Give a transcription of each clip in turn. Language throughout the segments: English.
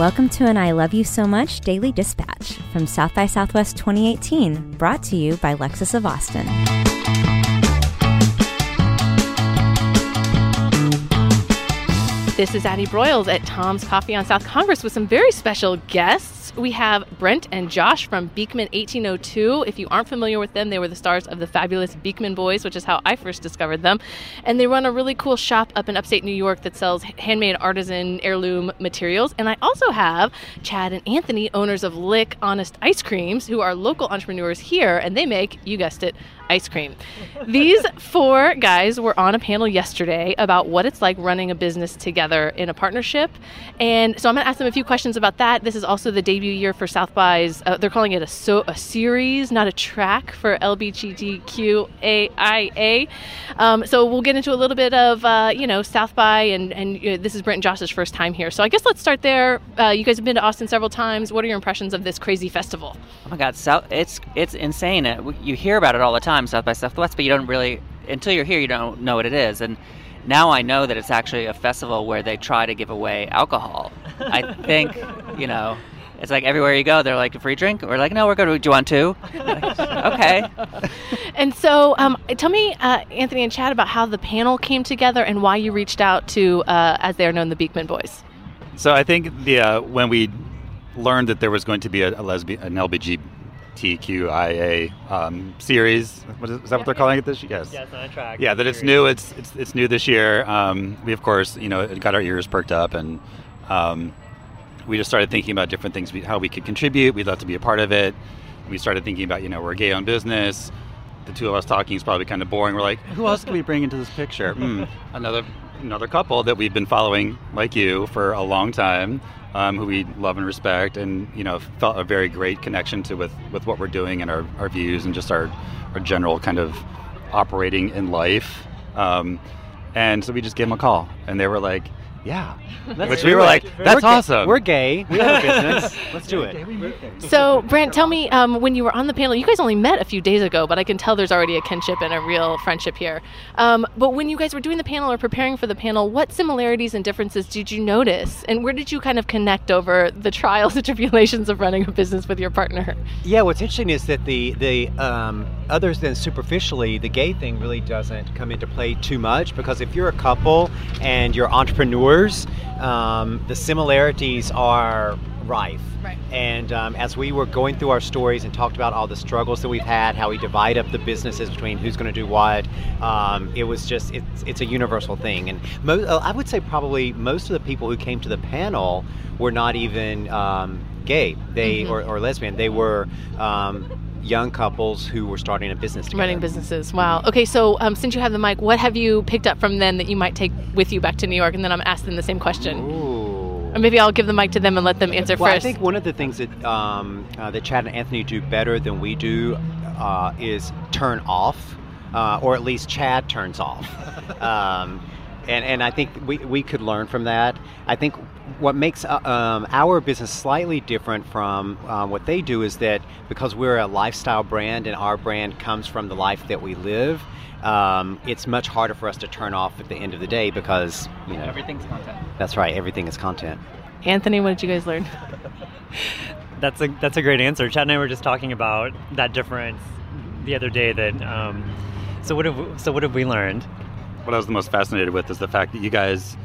Welcome to an I Love You So Much Daily Dispatch from South by Southwest 2018, brought to you by Lexus of Austin. This is Addie Broyles at Tom's Coffee on South Congress with some very special guests. We have Brent and Josh from Beekman 1802. If you aren't familiar with them, they were the stars of the fabulous Beekman Boys, which is how I first discovered them. And they run a really cool shop up in upstate New York that sells handmade artisan heirloom materials. And I also have Chad and Anthony, owners of Lick Honest Ice Creams, who are local entrepreneurs here, and they make, you guessed it, ice cream. These four guys were on a panel yesterday about what it's like running a business together in a partnership. And so I'm going to ask them a few questions about that. This is also the debut year for South by's, uh, they're calling it a, so, a series, not a track for LBGTQAIA. Um, so we'll get into a little bit of, uh, you know, South by, and, and uh, this is Brent and Josh's first time here. So I guess let's start there. Uh, you guys have been to Austin several times. What are your impressions of this crazy festival? Oh my God, so, it's, it's insane. You hear about it all the time, South by Southwest, but you don't really until you're here, you don't know what it is. And now I know that it's actually a festival where they try to give away alcohol. I think, you know, it's like everywhere you go, they're like a free drink. We're like, no, we're going to. Do you want two? okay. And so, um, tell me, uh, Anthony and Chad, about how the panel came together and why you reached out to, uh, as they are known, the Beekman Boys. So I think the uh, when we learned that there was going to be a, a lesbian, an LBG TQIA um, series. What is, is that yeah, what they're calling it this year? Yes. Yeah, it's on track. Yeah, that it's new. It's, it's it's new this year. Um, we of course, you know, it got our ears perked up, and um, we just started thinking about different things, how we could contribute. We'd love to be a part of it. We started thinking about, you know, we're gay on business. The two of us talking is probably kind of boring. We're like, who else can we bring into this picture? Mm, another another couple that we've been following, like you, for a long time um, who we love and respect, and you know felt a very great connection to with with what we're doing and our, our views and just our our general kind of operating in life. Um, and so we just gave them a call, and they were like, yeah. Let's Which we were like, that's we're awesome. We're gay. We have a business. Let's do it. So, Brent, tell me, um, when you were on the panel, you guys only met a few days ago, but I can tell there's already a kinship and a real friendship here. Um, but when you guys were doing the panel or preparing for the panel, what similarities and differences did you notice? And where did you kind of connect over the trials and tribulations of running a business with your partner? Yeah, what's interesting is that the, the um, other than superficially, the gay thing really doesn't come into play too much because if you're a couple and you're entrepreneurs, um, the similarities are rife. Right. And um, as we were going through our stories and talked about all the struggles that we've had, how we divide up the businesses between who's going to do what, um, it was just it's, it's a universal thing. And mo- uh, I would say probably most of the people who came to the panel were not even um, gay, they mm-hmm. or, or, lesbian. They were um, young couples who were starting a business together. Running businesses. Wow. Okay, so um, since you have the mic, what have you picked up from them that you might take with you back to New York? And then I'm asking the same question. Ooh. Or maybe I'll give the mic to them and let them answer well, first. I think one of the things that um, uh, that Chad and Anthony do better than we do uh, is turn off, uh, or at least Chad turns off. um, and, and I think we, we could learn from that. I think what makes uh, um, our business slightly different from uh, what they do is that because we're a lifestyle brand and our brand comes from the life that we live, um, it's much harder for us to turn off at the end of the day because you know everything's content. That's right, everything is content. Anthony, what did you guys learn? that's a that's a great answer. Chad and I were just talking about that difference the other day. That um, so what have we, so what have we learned? What I was the most fascinated with is the fact that you guys,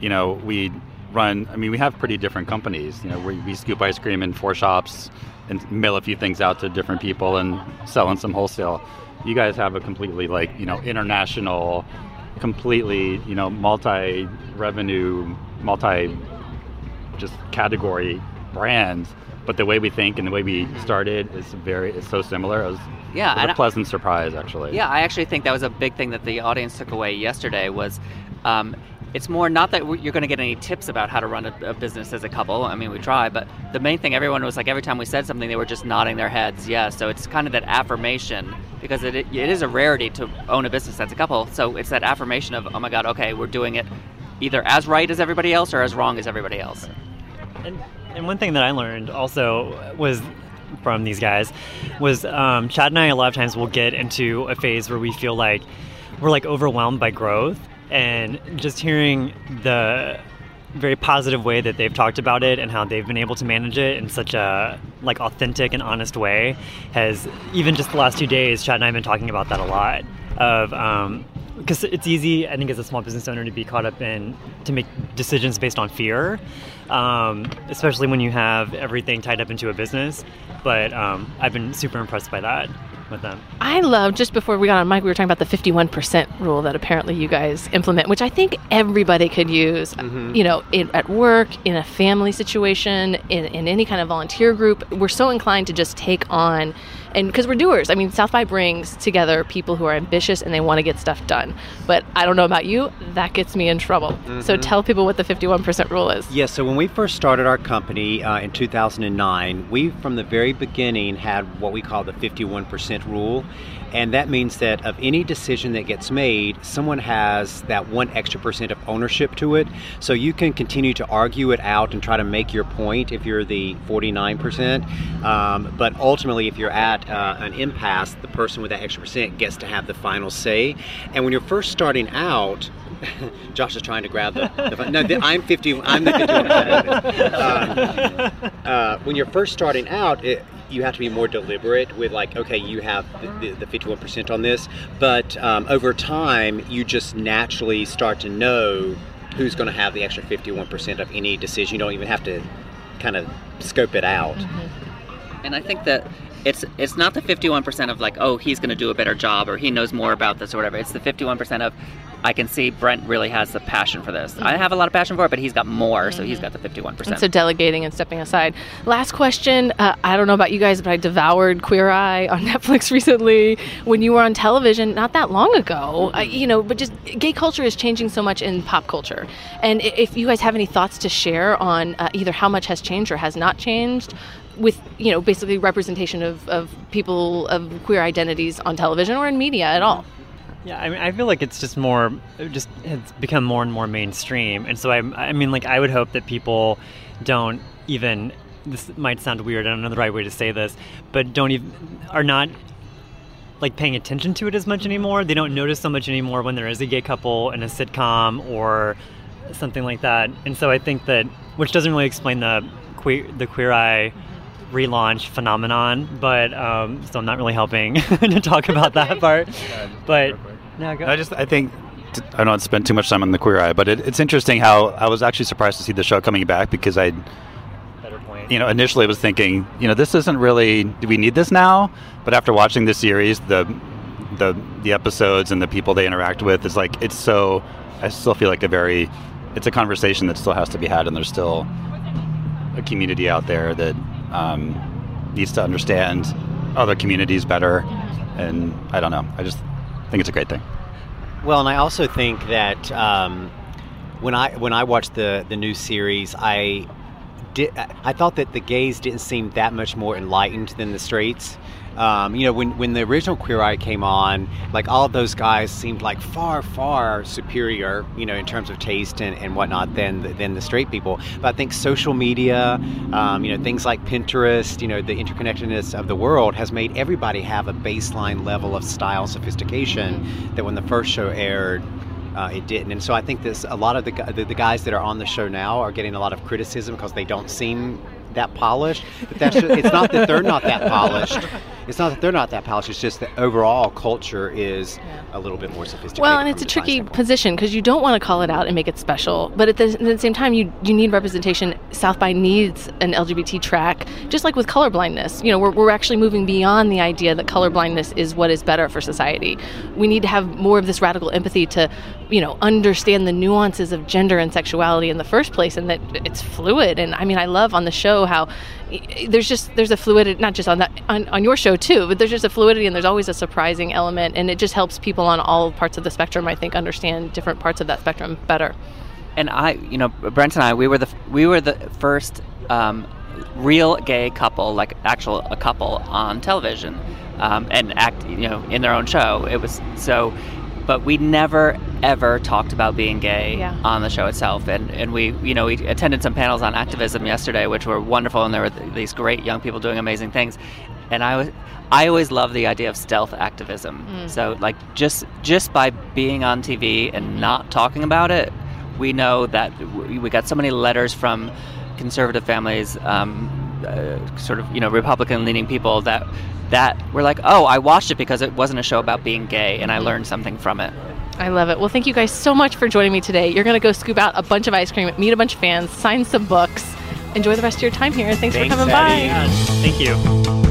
you know, we run. I mean, we have pretty different companies. You know, we, we scoop ice cream in four shops and mail a few things out to different people and selling some wholesale. You guys have a completely like you know international, completely you know multi-revenue, multi just category brands. But the way we think and the way we started is very is so similar. It was, yeah, it was a pleasant surprise actually. Yeah, I actually think that was a big thing that the audience took away yesterday was. Um, it's more not that you're going to get any tips about how to run a, a, business as a couple. I mean, we try, but the main thing everyone was like every time we said something, they were just nodding their heads. Yeah, so it's kind of that affirmation because it, it is a rarity to own a business as a couple. So it's that affirmation of, oh my God, okay, we're doing it either as right as everybody else or as wrong as everybody else. And, and one thing that I learned also was from these guys was um, Chad and I a lot of times will get into a phase where we feel like we're like overwhelmed by growth and just hearing the very positive way that they've talked about it and how they've been able to manage it in such a like authentic and honest way has even just the last two days chad and i have been talking about that a lot of um, because it's easy i think as a small business owner to be caught up in to make decisions based on fear um, especially when you have everything tied up into a business but um, i've been super impressed by that with them I love just before we got on mic, we were talking about the 51% rule that apparently you guys implement, which I think everybody could use. Mm-hmm. You know, in, at work, in a family situation, in, in any kind of volunteer group. We're so inclined to just take on, and because we're doers. I mean, South by brings together people who are ambitious and they want to get stuff done. But I don't know about you, that gets me in trouble. So tell people what the 51% rule is. Yeah, so when we first started our company uh, in 2009, we from the very beginning had what we call the 51% rule. And that means that of any decision that gets made, someone has that one extra percent of ownership to it. So you can continue to argue it out and try to make your point if you're the 49%. Um, but ultimately, if you're at uh, an impasse, the person with that extra percent gets to have the final say. And when you're first starting out, Josh is trying to grab the. the no, the, I'm 50. I'm the 51%. Um, uh, when you're first starting out, it, you have to be more deliberate with like, okay, you have the, the, the 51% on this, but um, over time, you just naturally start to know who's going to have the extra 51% of any decision. You don't even have to kind of scope it out. And I think that it's it's not the 51% of like, oh, he's going to do a better job or he knows more about this or whatever. It's the 51% of I can see Brent really has the passion for this. I have a lot of passion for it, but he's got more, so he's got the 51%. And so delegating and stepping aside. Last question. Uh, I don't know about you guys, but I devoured Queer Eye on Netflix recently. When you were on television, not that long ago, I, you know, but just gay culture is changing so much in pop culture. And if you guys have any thoughts to share on uh, either how much has changed or has not changed with, you know, basically representation of, of people of queer identities on television or in media at all. Yeah, I mean, I feel like it's just more, it just has become more and more mainstream, and so I, I mean, like, I would hope that people don't even. This might sound weird. I don't know the right way to say this, but don't even are not like paying attention to it as much anymore. They don't notice so much anymore when there is a gay couple in a sitcom or something like that. And so I think that, which doesn't really explain the queer the queer eye relaunch phenomenon, but um, so I'm not really helping to talk about that part. But no, go. I just I think I don't spend too much time on the Queer Eye, but it, it's interesting how I was actually surprised to see the show coming back because I, better point. you know, initially I was thinking, you know, this isn't really. Do we need this now? But after watching the series, the the the episodes and the people they interact with is like it's so. I still feel like a very. It's a conversation that still has to be had, and there's still a community out there that um, needs to understand other communities better. And I don't know. I just think it's a great thing. Well, and I also think that um, when I when I watched the the new series, I I thought that the gays didn't seem that much more enlightened than the straights. Um, you know, when when the original Queer Eye came on, like all of those guys seemed like far far superior, you know, in terms of taste and, and whatnot than the, than the straight people. But I think social media, um, you know, things like Pinterest, you know, the interconnectedness of the world has made everybody have a baseline level of style sophistication that when the first show aired, uh, it didn't. And so I think this a lot of the, the guys that are on the show now are getting a lot of criticism because they don't seem that polished. But that's just, it's not that they're not that polished. It's not that they're not that polished. It's just that overall culture is a little bit more sophisticated. Well, and it's a tricky standpoint. position because you don't want to call it out and make it special, but at the, at the same time, you you need representation. South by needs an LGBT track, just like with colorblindness. You know, we're we're actually moving beyond the idea that colorblindness is what is better for society. We need to have more of this radical empathy to, you know, understand the nuances of gender and sexuality in the first place, and that it's fluid. And I mean, I love on the show how there's just there's a fluidity, not just on that on, on your show too, but there's just a fluidity and there's always a surprising element, and it just helps people on all parts of the spectrum. I think understand different parts of that spectrum better. and I, you know, Brent and I, we were the we were the first um, real gay couple, like actual a couple on television, um, and act, you know, in their own show. It was so, but we never ever talked about being gay Yeah. on the show itself. And and we, you know, we attended some panels on activism yesterday, which were wonderful, and there were th- these great young people doing amazing things. And I was, I always love the idea of stealth activism. So like just just by being on TV and not talking about it, we know that we we got so many letters from conservative families, um, uh, sort of you know Republican leaning people that that were like, oh, I watched it because it wasn't a show about being gay, and I learned something from it. I love it. Well, thank you guys so much for joining me today. You're going to go scoop out a bunch of ice cream, meet a bunch of fans, sign some books. Enjoy the rest of your time here. Thanks, Thanks, for coming by. Thank you.